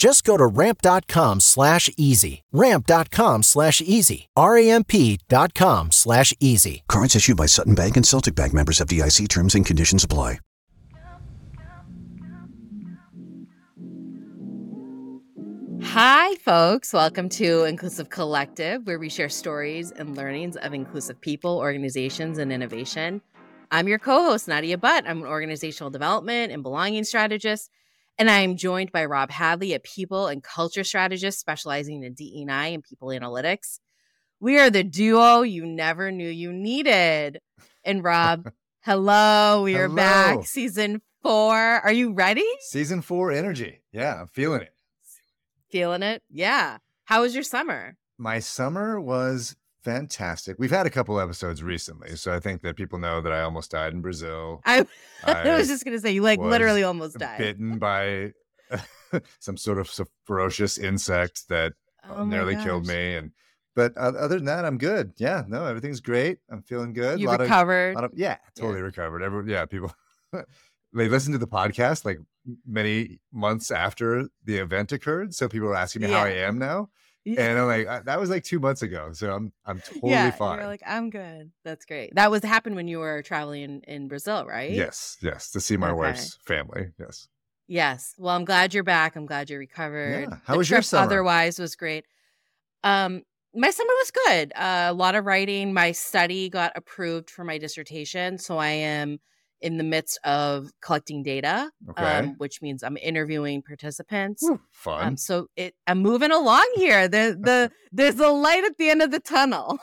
Just go to ramp.com slash easy. Ramp.com slash easy. R-A-M-P dot com slash easy. Cards issued by Sutton Bank and Celtic Bank members FDIC terms and conditions apply. Hi, folks. Welcome to Inclusive Collective, where we share stories and learnings of inclusive people, organizations, and innovation. I'm your co host, Nadia Butt. I'm an organizational development and belonging strategist. And I'm joined by Rob Hadley, a people and culture strategist specializing in DEI and people analytics. We are the duo you never knew you needed. And Rob, hello. We are back. Season four. Are you ready? Season four energy. Yeah, I'm feeling it. Feeling it? Yeah. How was your summer? My summer was fantastic. We've had a couple episodes recently, so I think that people know that I almost died in Brazil. I, I I was just going to say, you like literally almost died. Bitten by some sort of ferocious insect that uh, Oh nearly killed me. And but other than that, I'm good. Yeah, no, everything's great. I'm feeling good. You lot recovered. Of, lot of yeah, totally recovered. Every yeah, people they listened to the podcast like many months after the event occurred, so people are asking me how I am now. Yeah. And I'm like, that was like two months ago, so I'm I'm totally yeah, fine. You're like, I'm good. That's great. That was happened when you were traveling in, in Brazil, right? Yes, yes, to see my Okay. wife's family. Yes, Yes. Well, I'm glad you're back. I'm glad you're recovered. Yeah. How The was your summer? Otherwise, was great. Um, my summer was good. Uh, a lot of writing. My study got approved for my dissertation, so I am in the midst of collecting data, Okay. um, which means I'm interviewing participants. Woo, fun. Um, so it, I'm moving along here. The the there's a light at the end of the tunnel.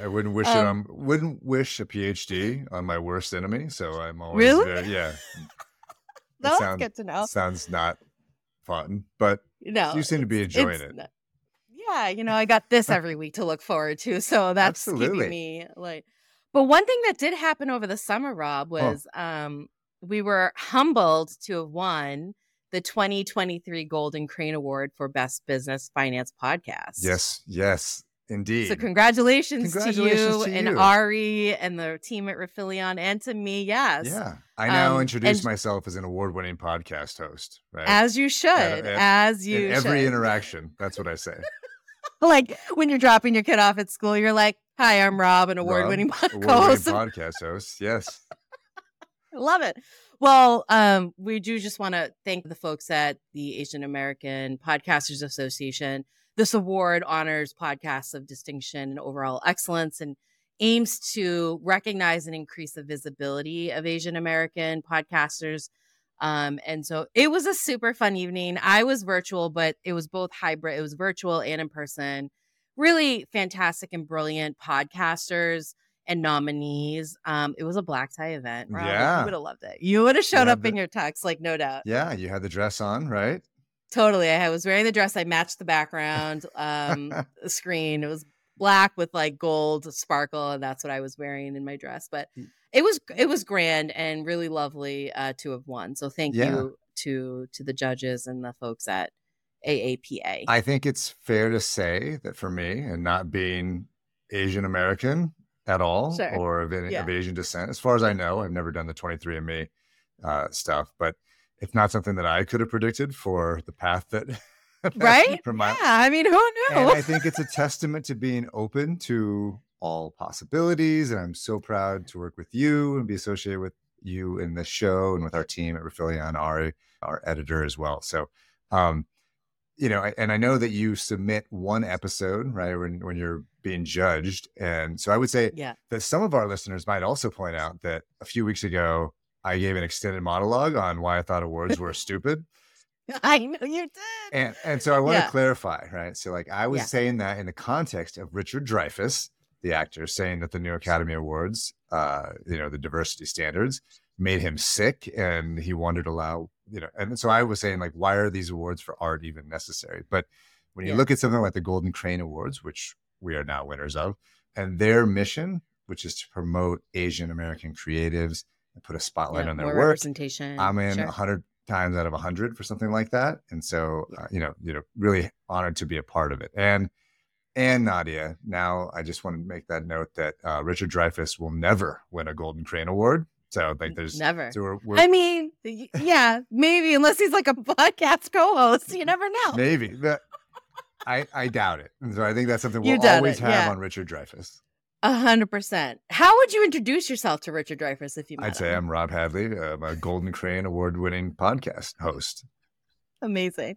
I wouldn't wish it um, on wouldn't wish a PhD on my worst enemy. So I'm always Really? very, yeah. That's sounds- good to know. Sounds not fun, but No, you seem to be enjoying it. not- Yeah, you know, I got this every week to look forward to, so that's Absolutely. keeping me like. But one thing that did happen over the summer, Rob, was um, we were humbled to have won the 2023 Golden Crane Award for Best Business Finance Podcast. Yes, yes, indeed. So congratulations, Congratulations to you to and you. Ari and the team at Rifelion and to me. Yes. yeah, I now Um, introduce myself as an award-winning podcast host. Right? As you should, At- at- as you in every should. interaction, that's what I say. like when you're dropping your kid off at school, you're like, "Hi, I'm Rob, an co-host award-winning podcast host. Yes, I love it. Well, um, we do just want to thank the folks at the Asian American Podcasters Association. This award honors podcasts of distinction and overall excellence and aims to recognize and increase the visibility of Asian American podcasters. Um, and so it was a super fun evening. I was virtual, but it was both hybrid, it was virtual and in person. Really fantastic and brilliant podcasters and nominees. Um, it was a black tie event. Rob. Yeah. you would have loved it. You would have showed Yeah, up in your tux, like no doubt. yeah. You had the dress on, right? Totally. I was wearing the dress. I matched the background um, screen. It was black with like gold sparkle, and that's what I was wearing in my dress. But Mm. it was it was grand and really lovely uh, to have won. So thank Yeah. you to to the judges and the folks at AAPA. I think it's fair to say that for me, and not being Asian American at all, Sure. or of, any, Yeah. of Asian descent, as far as I know, I've never done the 23andMe uh, stuff, but it's not something that I could have predicted for the path that, right? my, yeah. I mean, who and knew? I think it's a testament to being open to all possibilities. And I'm so proud to work with you and be associated with you in this show and with our team at Rifelion, Ari, our editor as well. So, um, you know, and I know that you submit one episode, right, when when you're being judged, and so I would say Yeah. that some of our listeners might also point out that a few weeks ago I gave an extended monologue on why I thought awards were stupid, I know you did. and and so I want to clarify, right? So like I was Yeah. saying that in the context of Richard Dreyfuss, the actor, saying that the new Academy Awards, uh, you know, the diversity standards made him sick, and he wanted to allow, you know, and so I was saying like, why are these awards for art even necessary? But when you Yeah. look at something like the Golden Crane Awards, which we are now winners of, and their mission, which is to promote Asian American creatives and put a spotlight Yeah, on their work, representation. I'm in a Sure. hundred times out of a hundred for something like that, and so uh, you know, you know, really honored to be a part of it. And and Nadia, now I just want to make that note that uh, Richard Dreyfuss will never win a Golden Crane Award. So like, there's Never. So we're, we're I mean, yeah, maybe unless he's like a podcast co-host, you never know. maybe, I I doubt it. And so I think that's something we'll always it, have yeah. on Richard Dreyfuss. A hundred percent. How would you introduce yourself to Richard Dreyfuss if you met I'd say? I'm Rob Hadley, I'm a Golden Crane Award-winning podcast host. Amazing.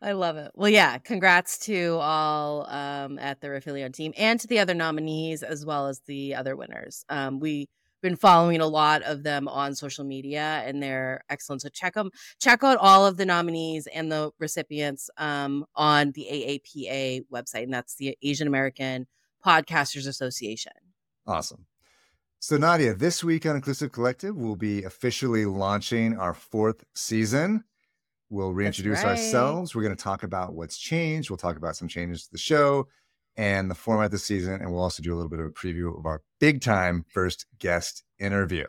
I love it. Well, yeah, congrats to all um, at the Rifelion team and to the other nominees as well as the other winners. Um, we've been following a lot of them on social media and they're excellent. So check them, check out all of the nominees and the recipients um, on the AAPA website, and that's the Asian American Podcasters Association. Awesome. So, Nadia, this week on Inclusive Collective, we'll be officially launching our fourth season. We'll reintroduce right. ourselves. We're going to talk about what's changed. We'll talk about some changes to the show and the format of the season. And we'll also do a little bit of a preview of our big time first guest interview.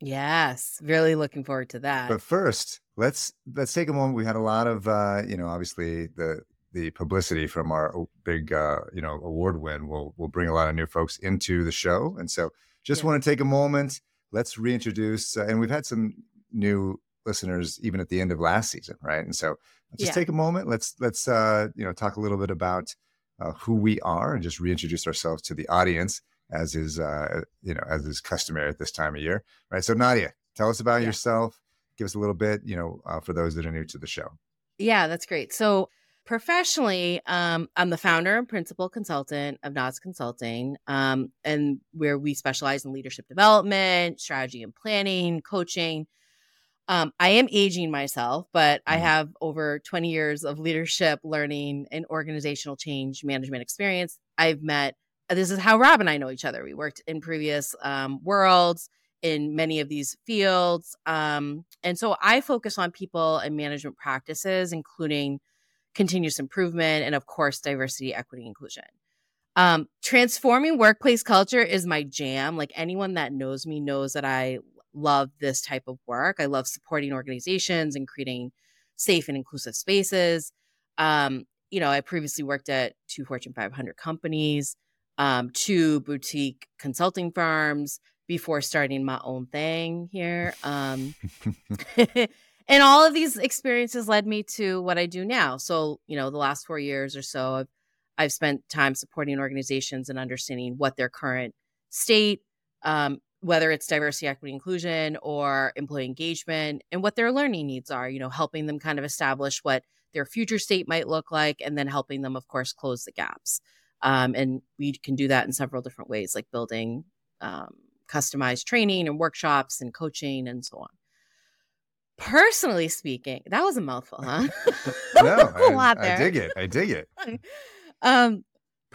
Yes, really looking forward to that. But first, let's let's take a moment. We had a lot of uh, you know, obviously the the publicity from our big uh, you know award win will will bring a lot of new folks into the show, and so just Yeah. want to take a moment. Let's reintroduce, uh, and we've had some new listeners even at the end of last season, right? And so let's just Yeah. take a moment. Let's let's uh, you know talk a little bit about uh, who we are and just reintroduce ourselves to the audience as is uh, you know as is customary at this time of year, right? So Nadia, tell us about Yeah. yourself. Give us a little bit, you know, uh, for those that are new to the show. Yeah, that's great. So professionally, um, I'm the founder and principal consultant of Nods Consulting, um, and where we specialize in leadership development, strategy and planning, coaching. Um, I am aging myself, but I Mhm. have over 20 years of leadership, learning, and organizational change management experience. I've met, this is how Rob and I know each other. We worked in previous um, worlds in many of these fields. Um, and so I focus on people and management practices, including continuous improvement and, of course, diversity, equity, inclusion. Um, transforming workplace culture is my jam. Like anyone that knows me knows that I love this type of work. I love supporting organizations and creating safe and inclusive spaces. Um, you know, I previously worked at two Fortune 500 companies, um, two boutique consulting firms before starting my own thing here. Um, and all of these experiences led me to what I do now. So, you know, the last four years or so, I've, I've spent time supporting organizations and understanding what their current state, um, whether it's diversity, equity, inclusion, or employee engagement, and what their learning needs are. You know, helping them kind of establish what their future state might look like, and then helping them, of course, close the gaps. Um, and we can do that in several different ways, like building um, customized training and workshops and coaching and so on. Personally speaking, that was a mouthful, huh? no, a lot I dig it. I dig it. um,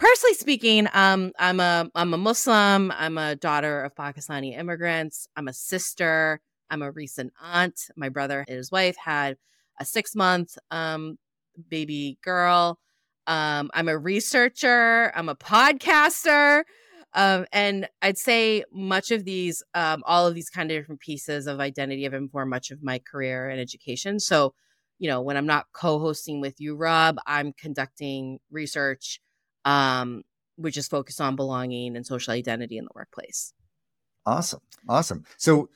personally speaking, um, I'm a I'm a Muslim. I'm a daughter of Pakistani immigrants. I'm a sister. I'm a recent aunt. My brother and his wife had a six month um, baby girl. Um, I'm a researcher. I'm a podcaster. Um, and I'd say much of these, um, all of these kind of different pieces of identity have informed much of my career and education. So, you know, when I'm not co-hosting with you, Rob, I'm conducting research, um, which is focused on belonging and social identity in the workplace. Awesome. Awesome. So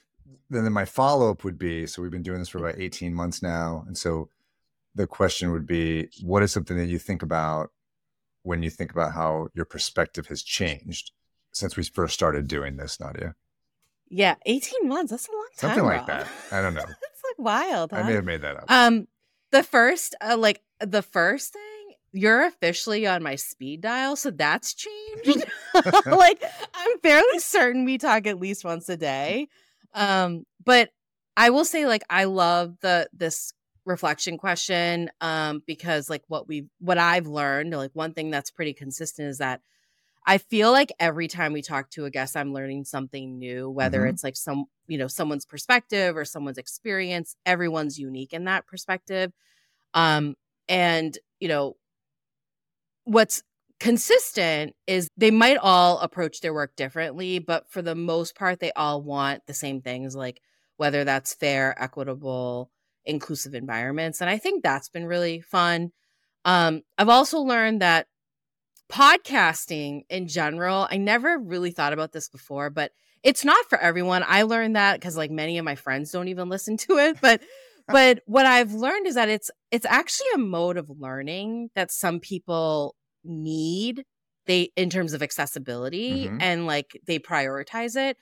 then my follow up would be so we've been doing this for about 18 months now. And so the question would be what is something that you think about when you think about how your perspective has changed since we first started doing this, Nadia? Yeah, 18 months. That's a long time. Something like that. I don't know. It's like wild. Huh? I may have made that up. Um, the first, uh, like the first thing, you're officially on my speed dial, so that's changed. like I'm fairly certain we talk at least once a day. Um, but I will say, like, I love the this reflection question um because like what we what I've learned like one thing that's pretty consistent is that I feel like every time we talk to a guest I'm learning something new whether mm-hmm. it's like some you know someone's perspective or someone's experience everyone's unique in that perspective um and you know what's consistent is they might all approach their work differently but for the most part they all want the same things like whether that's fair equitable inclusive environments. And I think that's been really fun. Um, I've also learned that podcasting in general, I never really thought about this before, but it's not for everyone. I learned that because like many of my friends don't even listen to it. But but what I've learned is that it's it's actually a mode of learning that some people need they in terms of accessibility mm-hmm. and like they prioritize it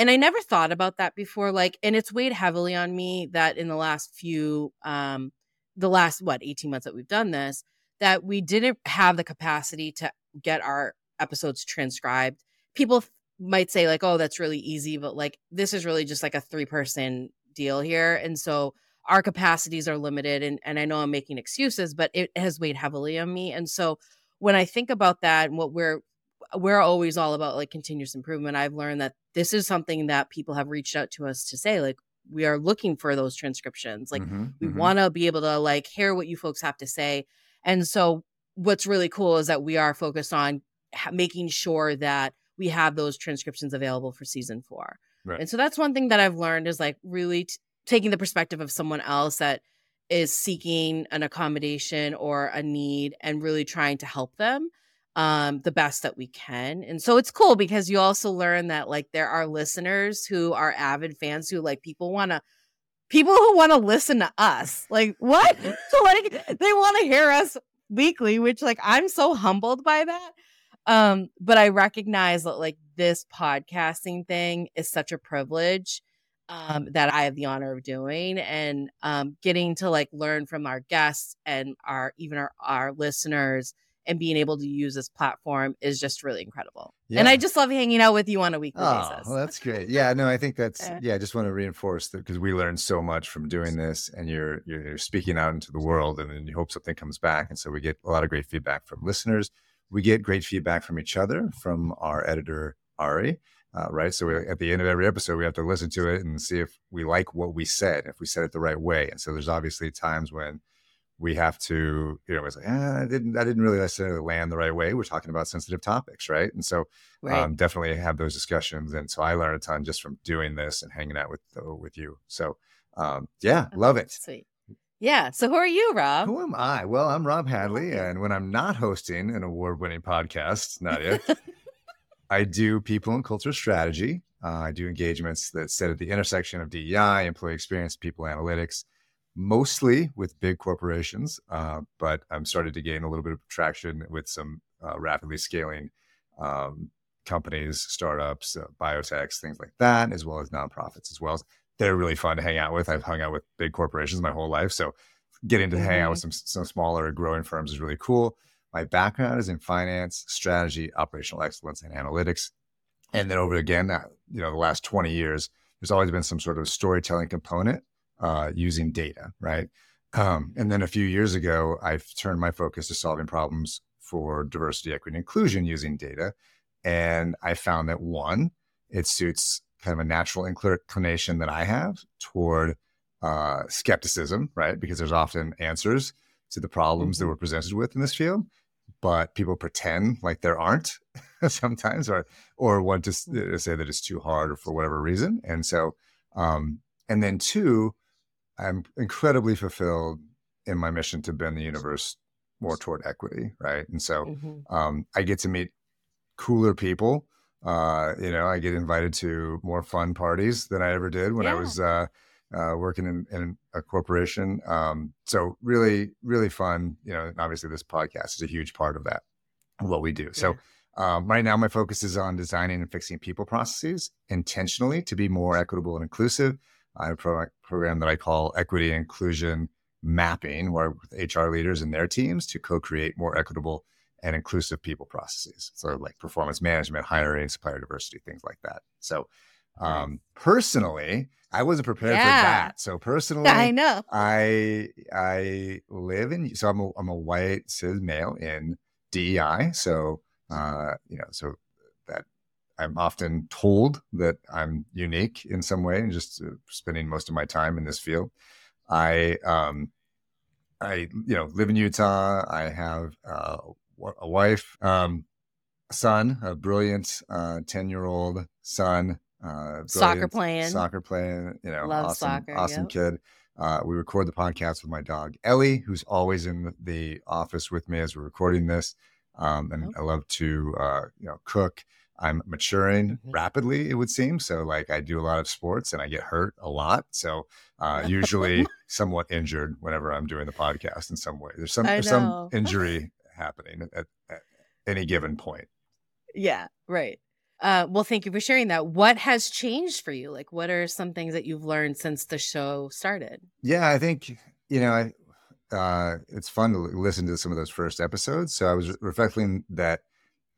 and I never thought about that before. Like, and it's weighed heavily on me that in the last few, um, the last what, 18 months that we've done this, that we didn't have the capacity to get our episodes transcribed. People might say, like, oh, that's really easy, but like, this is really just like a three person deal here. And so our capacities are limited. And, and I know I'm making excuses, but it has weighed heavily on me. And so when I think about that and what we're we're always all about like continuous improvement. I've learned that this is something that people have reached out to us to say, like, we are looking for those transcriptions. Like, mm-hmm, we mm-hmm. want to be able to like hear what you folks have to say. And so, what's really cool is that we are focused on ha- making sure that we have those transcriptions available for season four. Right. And so, that's one thing that I've learned is like really t- taking the perspective of someone else that is seeking an accommodation or a need and really trying to help them um the best that we can. And so it's cool because you also learn that like there are listeners who are avid fans who like people want to people who want to listen to us. Like what? So like they want to hear us weekly which like i'm so humbled by that. Um but i recognize that like this podcasting thing is such a privilege um that i have the honor of doing and um getting to like learn from our guests and our even our our listeners and being able to use this platform is just really incredible. Yeah. And I just love hanging out with you on a weekly oh, basis. Well, that's great. Yeah, no, I think that's yeah. I just want to reinforce that because we learn so much from doing this, and you're you're speaking out into the world, and then you hope something comes back, and so we get a lot of great feedback from listeners. We get great feedback from each other, from our editor Ari. Uh, right. So at the end of every episode, we have to listen to it and see if we like what we said, if we said it the right way. And so there's obviously times when we have to, you know, it's like, eh, I didn't, I didn't really necessarily land the right way. We're talking about sensitive topics, right? And so, right. Um, definitely have those discussions. And so I learned a ton just from doing this and hanging out with uh, with you. So, um, yeah, oh, love it. Sweet. Yeah. So who are you, Rob? Who am I? Well, I'm Rob Hadley, and when I'm not hosting an award-winning podcast, Nadia, I do people and culture strategy. Uh, I do engagements that sit at the intersection of DEI, employee experience, people analytics mostly with big corporations, uh, but I'm starting to gain a little bit of traction with some uh, rapidly scaling um, companies, startups, uh, biotechs, things like that, as well as nonprofits as well. They're really fun to hang out with. I've hung out with big corporations my whole life, so getting to mm-hmm. hang out with mm-hmm. some some smaller growing firms is really cool. My background is in finance, strategy, operational excellence, and analytics. And then over again, uh, you know, the last 20 years, there's always been some sort of storytelling component uh, using data, right? Um, and then a few years ago, I've turned my focus to solving problems for diversity, equity, and inclusion using data. And I found that one, it suits kind of a natural inclination that I have toward uh, skepticism, right? Because there's often answers to the problems mm-hmm. that we're presented with in this field, but people pretend like there aren't sometimes, or or want to, to, say that it's too hard or for whatever reason. And so, um, and then two, I'm incredibly fulfilled in my mission to bend the universe more toward equity, right? And so mm-hmm. um, I get to meet cooler people. Uh, you know, I get invited to more fun parties than I ever did when yeah. I was uh, uh, working in, in, a corporation. Um, so really, really fun. You know, obviously this podcast is a huge part of that, what we do. So um, right now, my focus is on designing and fixing people processes intentionally to be more equitable and inclusive. I have a pro- program that I call Equity, Inclusion, mapping where with HR leaders and their teams to co-create more equitable and inclusive people processes. So like performance management, hiring, supplier diversity, things like that. So um personally, I wasn't prepared Yeah. for that. So personally, I know. I I live in so I'm a I'm a white cis male in DEI. So uh, you know, so that I'm often told that I'm unique in some way, and just uh, spending most of my time in this field. I um, I you know live in Utah. I have uh, a wife, um, son, a brilliant ten year old son. Uh, Soccer playing. soccer playing. You know, Love awesome, soccer, awesome yep. kid. Uh, we record the podcast with my dog Ellie, who's always in the office with me as we're recording this. Um, and Oh. I love to, uh, you know, cook. I'm maturing Mhm. rapidly, it would seem. So, like, I do a lot of sports and I get hurt a lot. So, uh, usually somewhat injured whenever I'm doing the podcast in some way. There's some there's some injury happening at, at any given point. Yeah, right. Uh, well, thank you for sharing that. What has changed for you? Like, what are some things that you've learned since the show started? Yeah, I think you know, I uh, it's fun to listen to some of those first episodes. So I was reflecting that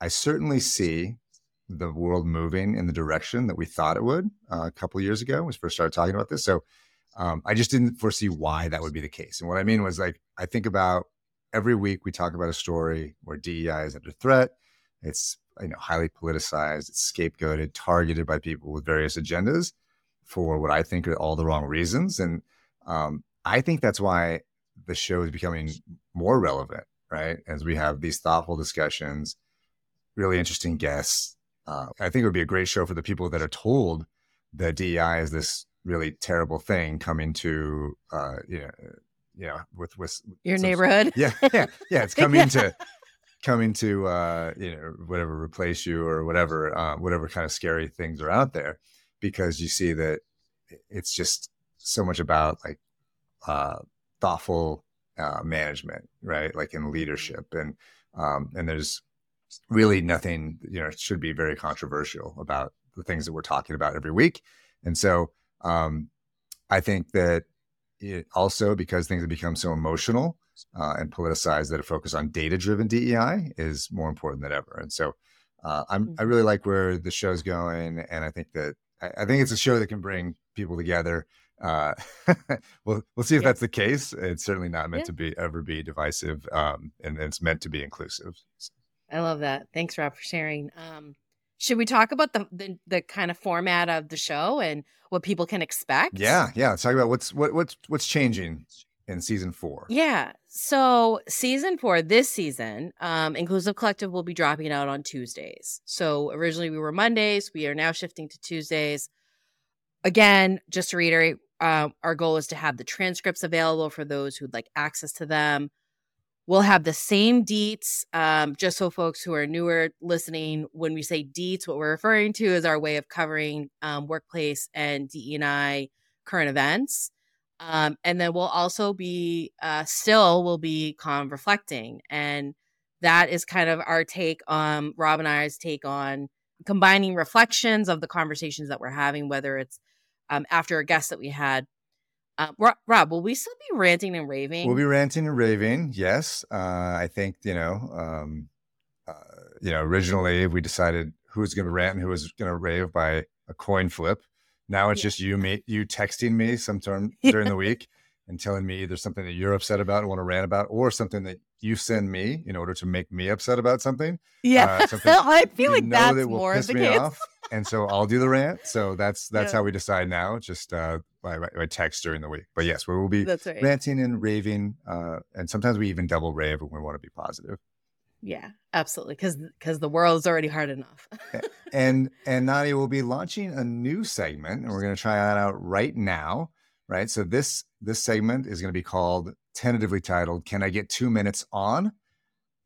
I certainly see the world moving in the direction that we thought it would uh, a couple years ago when we first started talking about this. So um, I just didn't foresee why that would be the case. And what I mean was like I think about every week we talk about a story where DEI is under threat. It's you know highly politicized, it's scapegoated, targeted by people with various agendas for what I think are all the wrong reasons. And um, I think that's why the show is becoming more relevant, right? As we have these thoughtful discussions, really interesting guests. Uh, I think it would be a great show for the people that are told that DEI is this really terrible thing coming to, uh, you know, you know, with with Your neighborhood? yeah, yeah, yeah. It's coming to coming to uh, you know whatever replace you or whatever uh, whatever kind of scary things are out there because you see that it's just so much about like uh, thoughtful uh, management, right? Like in leadership and um, and there's really nothing you know it should be very controversial about the things that we're talking about every week and so um, i think that it also because things have become so emotional uh, and politicized that a focus on data driven dei is more important than ever and so uh, i'm i really like where the show's going and i think that i, I think it's a show that can bring people together uh, we'll we'll see if Yeah. that's the case. It's certainly not meant Yeah. to be ever be divisive, um, and it's meant to be inclusive. I love that. Thanks, Rob, for sharing. Um, should we talk about the, the the kind of format of the show and what people can expect? Yeah, yeah. Let's talk about what's what what's what's changing in season four. Yeah. So season four, this season, um, Inclusive Collective will be dropping out on Tuesdays. So originally we were Mondays. We are now shifting to Tuesdays. Again, just to reiterate, um, our goal is to have the transcripts available for those who'd like access to them. We'll have the same deets, um, just so folks who are newer listening, when we say deets, what we're referring to is our way of covering um, workplace and DE&I current events. Um, and then we'll also be uh, still will be con reflecting, and that is kind of our take on Rob and I's take on combining reflections of the conversations that we're having, whether it's um, after a guest that we had. Uh, Rob, will we still be ranting and raving? We'll be ranting and raving. Yes, uh, I think you know. Um, uh, you know, originally we decided who was going to rant and who was going to rave by a coin flip. Now it's Yeah. just you me you texting me sometime during the week and telling me either something that you're upset about and want to rant about, or something that you send me in order to make me upset about something. yeah, uh, something I feel like that's that will more of piss the me case. off, and so I'll do the rant. So that's that's Yeah. how we decide now. Just uh, by, text during the week. But yes, we will be right. ranting and raving, uh, and sometimes we even double rave when we want to be positive. Yeah, absolutely. Because because the world is already hard enough. And and Nadia will be launching a new segment, and we're going to try that out right now. Right. So this this segment is going to be called tentatively titled "Can I Get Two Minutes On?"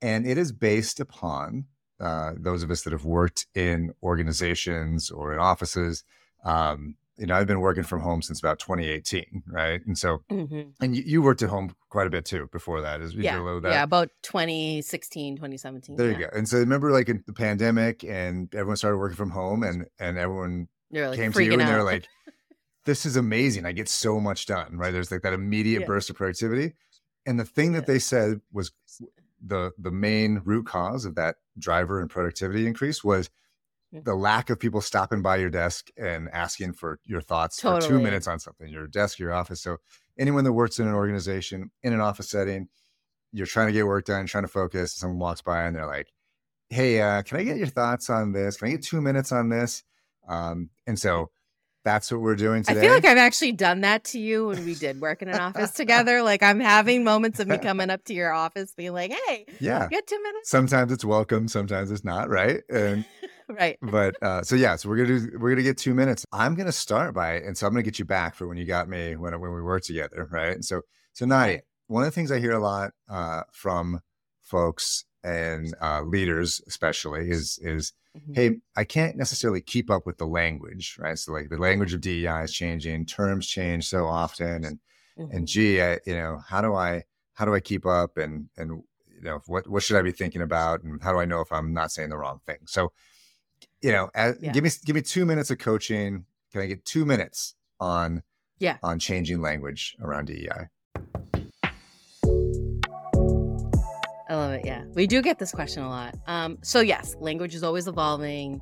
and it is based upon uh, those of us that have worked in organizations or in offices. Um, you know, I've been working from home since about 2018, right? And so, Mhm. and you, you worked at home quite a bit too before that. Is Yeah, that. yeah, about 2016, 2017. There yeah. you go. And so remember, like in the pandemic, and everyone started working from home, and and everyone like came to you freaking and they're like, this is amazing. I get so much done, right? There's like that immediate Yeah. burst of productivity. And the thing that Yeah. they said was the the main root cause of that driver and productivity increase was. The lack of people stopping by your desk and asking for your thoughts for two minutes on something, your desk, your office. So anyone that works in an organization in an office setting, you're trying to get work done, trying to focus. Someone walks by and they're like, "Hey, uh, can I get your thoughts on this? Can I get two minutes on this?" Um, and so that's what we're doing today. I feel like I've actually done that to you when we did work in an office together. Like I'm having moments of me coming up to your office being like, hey, yeah. get two minutes. Sometimes it's welcome, sometimes it's not, right? And right. but uh so yeah, so we're gonna do we're gonna get two minutes. I'm gonna start by and so I'm gonna get you back for when you got me when when we worked together, right? And so so Nadia, one of the things I hear a lot uh from folks and uh leaders especially is is Mhm. hey, I can't necessarily keep up with the language, right? So like the language of DEI is changing, terms change so often, and Mhm. and gee, I, you know, how do I how do I keep up, and and you know, what what should I be thinking about, and how do I know if I'm not saying the wrong thing? So, you know, as, Yeah. give me give me two minutes of coaching. Can I get two minutes on Yeah. on changing language around DEI? I love it. Yeah. We do get this question a lot. Um, so yes, language is always evolving.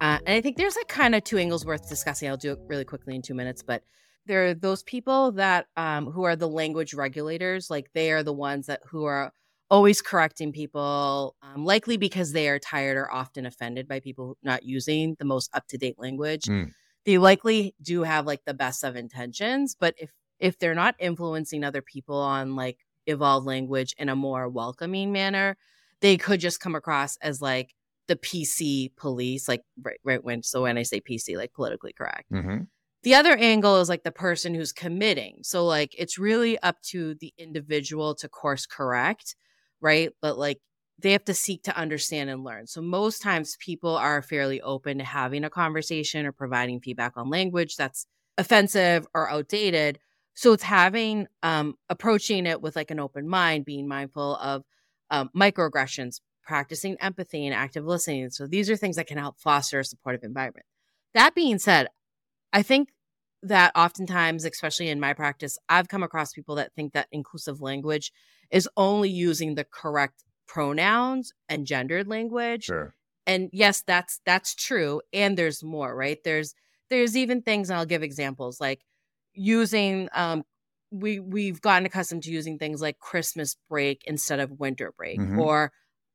Uh, and I think there's like kind of two angles worth discussing. I'll do it really quickly in two minutes, but there are those people that um, who are the language regulators, like they are the ones that who are always correcting people, um, likely because they are tired or often offended by people not using the most up to date language. Mm. They likely do have like the best of intentions, but if if they're not influencing other people on like evolved language in a more welcoming manner, they could just come across as like the PC police, like right, right when so when I say PC, like politically correct. Mm-hmm. The other angle is like the person who's committing. So like it's really up to the individual to course correct, right? But like they have to seek to understand and learn. So most times people are fairly open to having a conversation or providing feedback on language that's offensive or outdated. So it's having um approaching it with like an open mind, being mindful of um, microaggressions, practicing empathy and active listening. So these are things that can help foster a supportive environment. That being said, I think that oftentimes, especially in my practice, I've come across people that think that inclusive language is only using the correct pronouns and gendered language. Sure. And yes, that's that's true. And there's more, right? There's there's even things, and I'll give examples like using um we we've gotten accustomed to using things like Christmas break instead of winter break, Mhm. or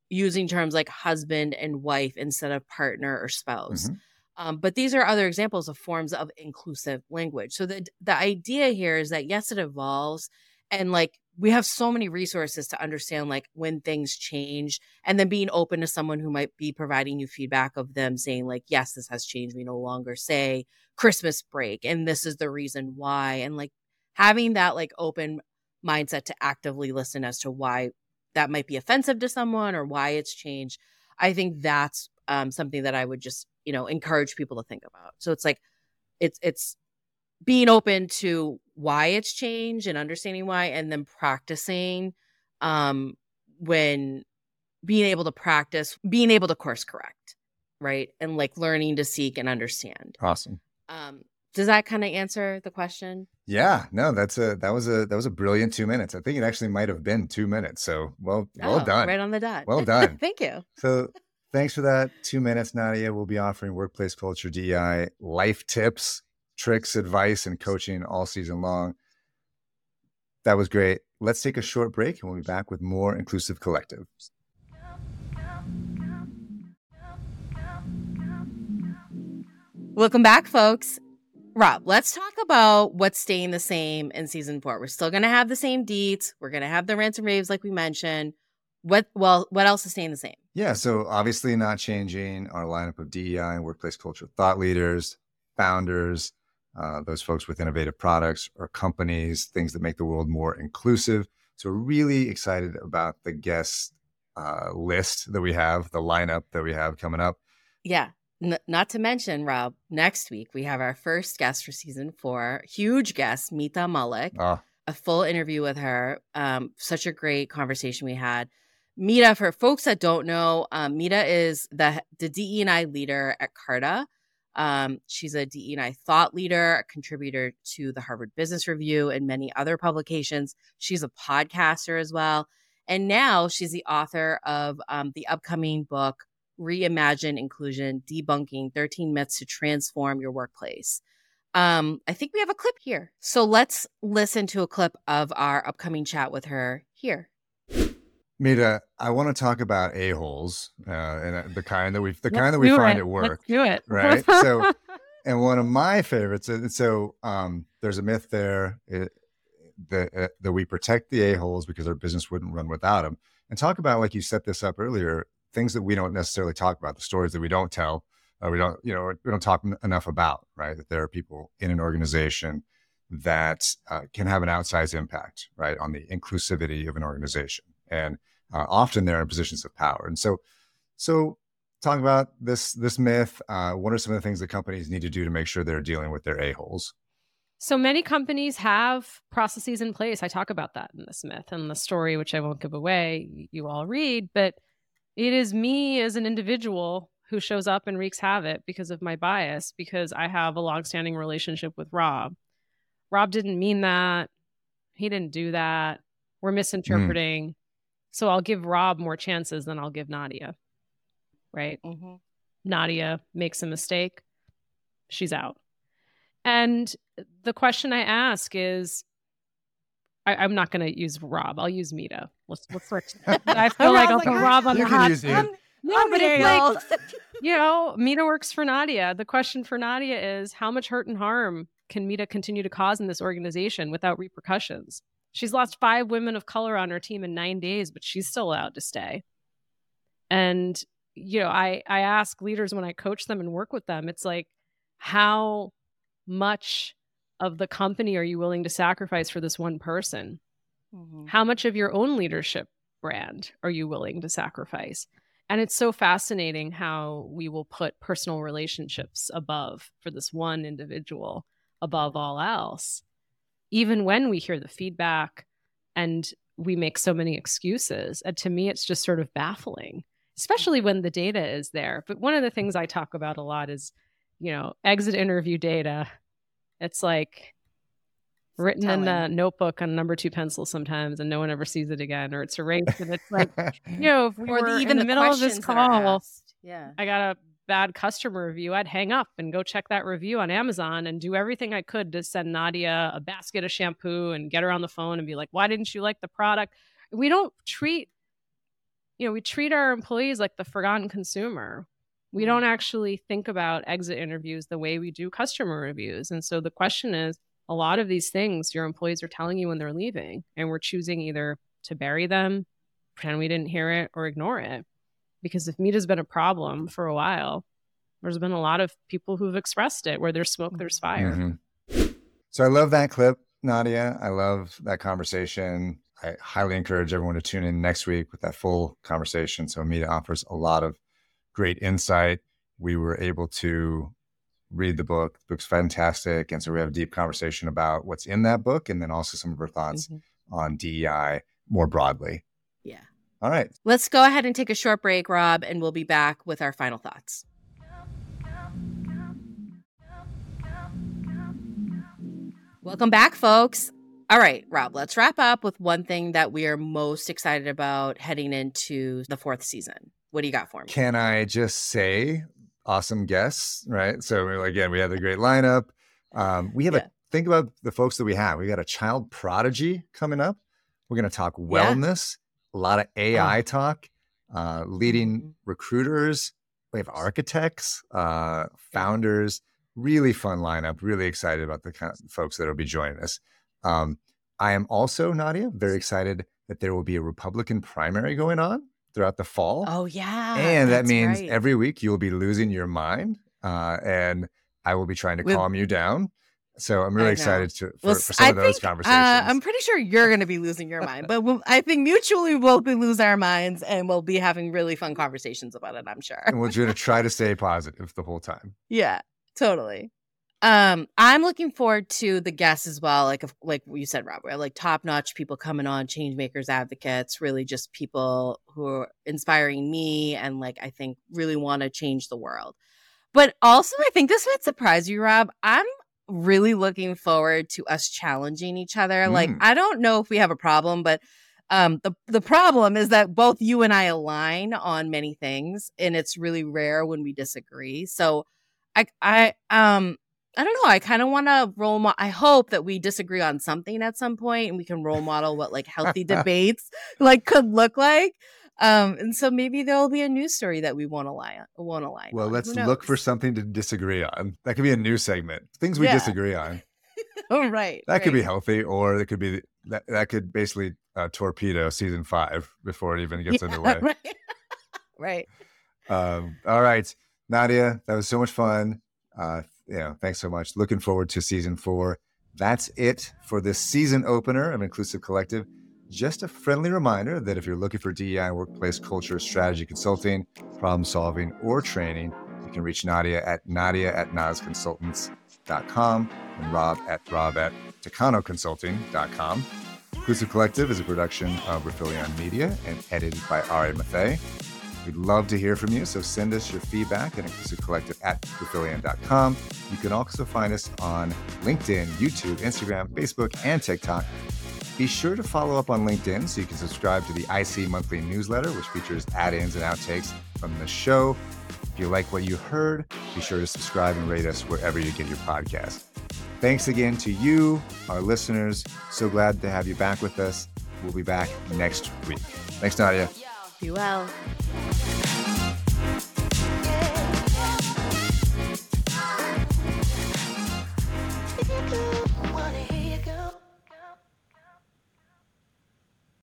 using terms like husband and wife instead of partner or spouse. Mhm. Um, but these are other examples of forms of inclusive language. So the the idea here is that yes, it evolves, and like we have so many resources to understand like when things change, and then being open to someone who might be providing you feedback of them saying like, yes, this has changed. We no longer say Christmas break, and this is the reason why, and like having that like open mindset to actively listen as to why that might be offensive to someone or why it's changed. I think that's um, something that I would just you know encourage people to think about. So it's like it's it's being open to why it's changed and understanding why, and then practicing um, when being able to practice, being able to course correct, right, and like learning to seek and understand. Awesome. Um, does that kind of answer the question? Yeah, no, that's a that was a that was a brilliant two minutes. I think it actually might have been two minutes. So well, well Oh, done. Right on the dot. Well done. Thank you. So thanks for that two minutes, Nadia. We'll be offering workplace culture DEI life tips, tricks, advice, and coaching all season long. That was great. Let's take a short break and we'll be back with more Inclusive Collective. Welcome back, folks. Rob, let's talk about what's staying the same in season four. We're still going to have the same deets. We're going to have the ransom raves like we mentioned. What well, what else is staying the same? Yeah, so obviously not changing our lineup of DEI and workplace culture thought leaders, founders, uh, those folks with innovative products or companies, things that make the world more inclusive. So we're really excited about the guest uh, list that we have, the lineup that we have coming up. Yeah. N- not to mention, Rob, next week we have our first guest for season four, huge guest, Mita Mallick. Oh, a full interview with her. Um, such a great conversation we had. Mita, for folks that don't know, um, Mita is the the DE and I leader at Carta. Um, she's a DE&I thought leader, a contributor to the Harvard Business Review and many other publications. She's a podcaster as well. And now she's the author of um, the upcoming book, Reimagine Inclusion Debunking 13 Myths to Transform Your Workplace. Um, I think we have a clip here. So let's listen to a clip of our upcoming chat with her here. Mita, I want to talk about a holes uh, and uh, the kind that we the kind that we find it. at work. Let's do it, right? So, and one of my favorites. Uh, so, um, there's a myth there it, uh, that uh, that we protect the a holes because our business wouldn't run without them. And talk about like you set this up earlier, things that we don't necessarily talk about, the stories that we don't tell, uh, we don't you know we don't talk enough about, right? That there are people in an organization that uh, can have an outsized impact, right, on the inclusivity of an organization and uh, often they're in positions of power. And so, so talk about this this myth. Uh, what are some of the things that companies need to do to make sure they're dealing with their a holes? So many companies have processes in place. I talk about that in this myth and the story, which I won't give away. You all read, but it is me as an individual who shows up and wreaks havoc because of my bias, because I have a longstanding relationship with Rob. Rob didn't mean that. He didn't do that. We're misinterpreting. Mm. So I'll give Rob more chances than I'll give Nadia. Right? Mm-hmm. Nadia makes a mistake, she's out. And the question I ask is I, am not going to use Rob. I'll use Mita. Let's let's switch. I feel like I'll put Rob on you the hot. Um, no, but it's like you know, Mita works for Nadia. The question for Nadia is how much hurt and harm can Mita continue to cause in this organization without repercussions? She's lost five women of color on her team in nine days, but she's still allowed to stay. And, you know, I, I ask leaders when I coach them and work with them, it's like, how much of the company are you willing to sacrifice for this one person? Mm-hmm. How much of your own leadership brand are you willing to sacrifice? And it's so fascinating how we will put personal relationships above for this one individual above all else even when we hear the feedback and we make so many excuses. And to me, it's just sort of baffling, especially when the data is there. But one of the things I talk about a lot is, you know, exit interview data. It's like written Telling. in a notebook on number two pencil sometimes, and no one ever sees it again, or it's erased. And it's like, you know, if we or were even in the, the middle of this call, yeah, I got a bad customer review, I'd hang up and go check that review on Amazon and do everything I could to send Nadia a basket of shampoo and get her on the phone and be like, why didn't you like the product? We don't treat, you know, we treat our employees like the forgotten consumer. We hmm. don't actually think about exit interviews the way we do customer reviews. And so the question is a lot of these things your employees are telling you when they're leaving, and we're choosing either to bury them, pretend we didn't hear it, or ignore it because if Mita has been a problem for a while, there's been a lot of people who've expressed it where there's smoke, there's fire. Mm-hmm. So I love that clip, Nadia. I love that conversation. I highly encourage everyone to tune in next week with that full conversation. So Mita offers a lot of great insight. We were able to read the book. The book's fantastic. And so we have a deep conversation about what's in that book and then also some of her thoughts mm-hmm. on DEI more broadly. All right. Let's go ahead and take a short break, Rob, and we'll be back with our final thoughts. Welcome back, folks. All right, Rob, let's wrap up with one thing that we are most excited about heading into the fourth season. What do you got for me? Can I just say awesome guests, right? So again, we have a great lineup. Um, we have yeah. a think about the folks that we have. We got a child prodigy coming up. We're going to talk wellness. Yeah a lot of AI oh. talk, uh, leading mm-hmm. recruiters. We have architects, uh, founders. Really fun lineup. Really excited about the kind of folks that will be joining us. Um, I am also Nadia very excited that there will be a Republican primary going on throughout the fall. Oh yeah, and that means right. every week you will be losing your mind, uh, and I will be trying to With, calm you down. So I'm really excited to for, well, for some I of those think, conversations. Uh, I'm pretty sure you're going to be losing your mind, but we'll, I think mutually we'll be lose our minds and we'll be having really fun conversations about it. I'm sure. and we're going to try to stay positive the whole time. Yeah, totally. Um, I'm looking forward to the guests as well. Like, like you said, Robert, like top notch people coming on, change makers, advocates, really just people who are inspiring me and like I think really want to change the world. But also, I think this might surprise you, Rob. I'm really looking forward to us challenging each other. Mm. Like, I don't know if we have a problem, but um, the the problem is that both you and I align on many things, and it's really rare when we disagree. So, I I um I don't know. I kind of want to role model. I hope that we disagree on something at some point, and we can role model what like healthy debates like could look like. Um, and so maybe there'll be a news story that we won't align won't align. Well, on. let's look for something to disagree on. That could be a new segment. Things we yeah. disagree on. oh, right. That right. could be healthy, or it could be that that could basically uh, torpedo season five before it even gets yeah, underway. Right. right. Um, all right, Nadia, that was so much fun. Uh, you know, thanks so much. Looking forward to season four. That's it for this season opener of Inclusive Collective. Just a friendly reminder that if you're looking for DEI workplace culture strategy consulting, problem solving, or training, you can reach Nadia at Nadia at NazConsultants.com and Rob at Rob at TacanoConsulting.com. Inclusive Collective is a production of Rifelion Media and edited by Ari Mathey. We'd love to hear from you, so send us your feedback at inclusivecollective at rifelion.com. You can also find us on LinkedIn, YouTube, Instagram, Facebook, and TikTok be sure to follow up on LinkedIn so you can subscribe to the IC monthly newsletter, which features add ins and outtakes from the show. If you like what you heard, be sure to subscribe and rate us wherever you get your podcast. Thanks again to you, our listeners. So glad to have you back with us. We'll be back next week. Thanks, Nadia. Be well.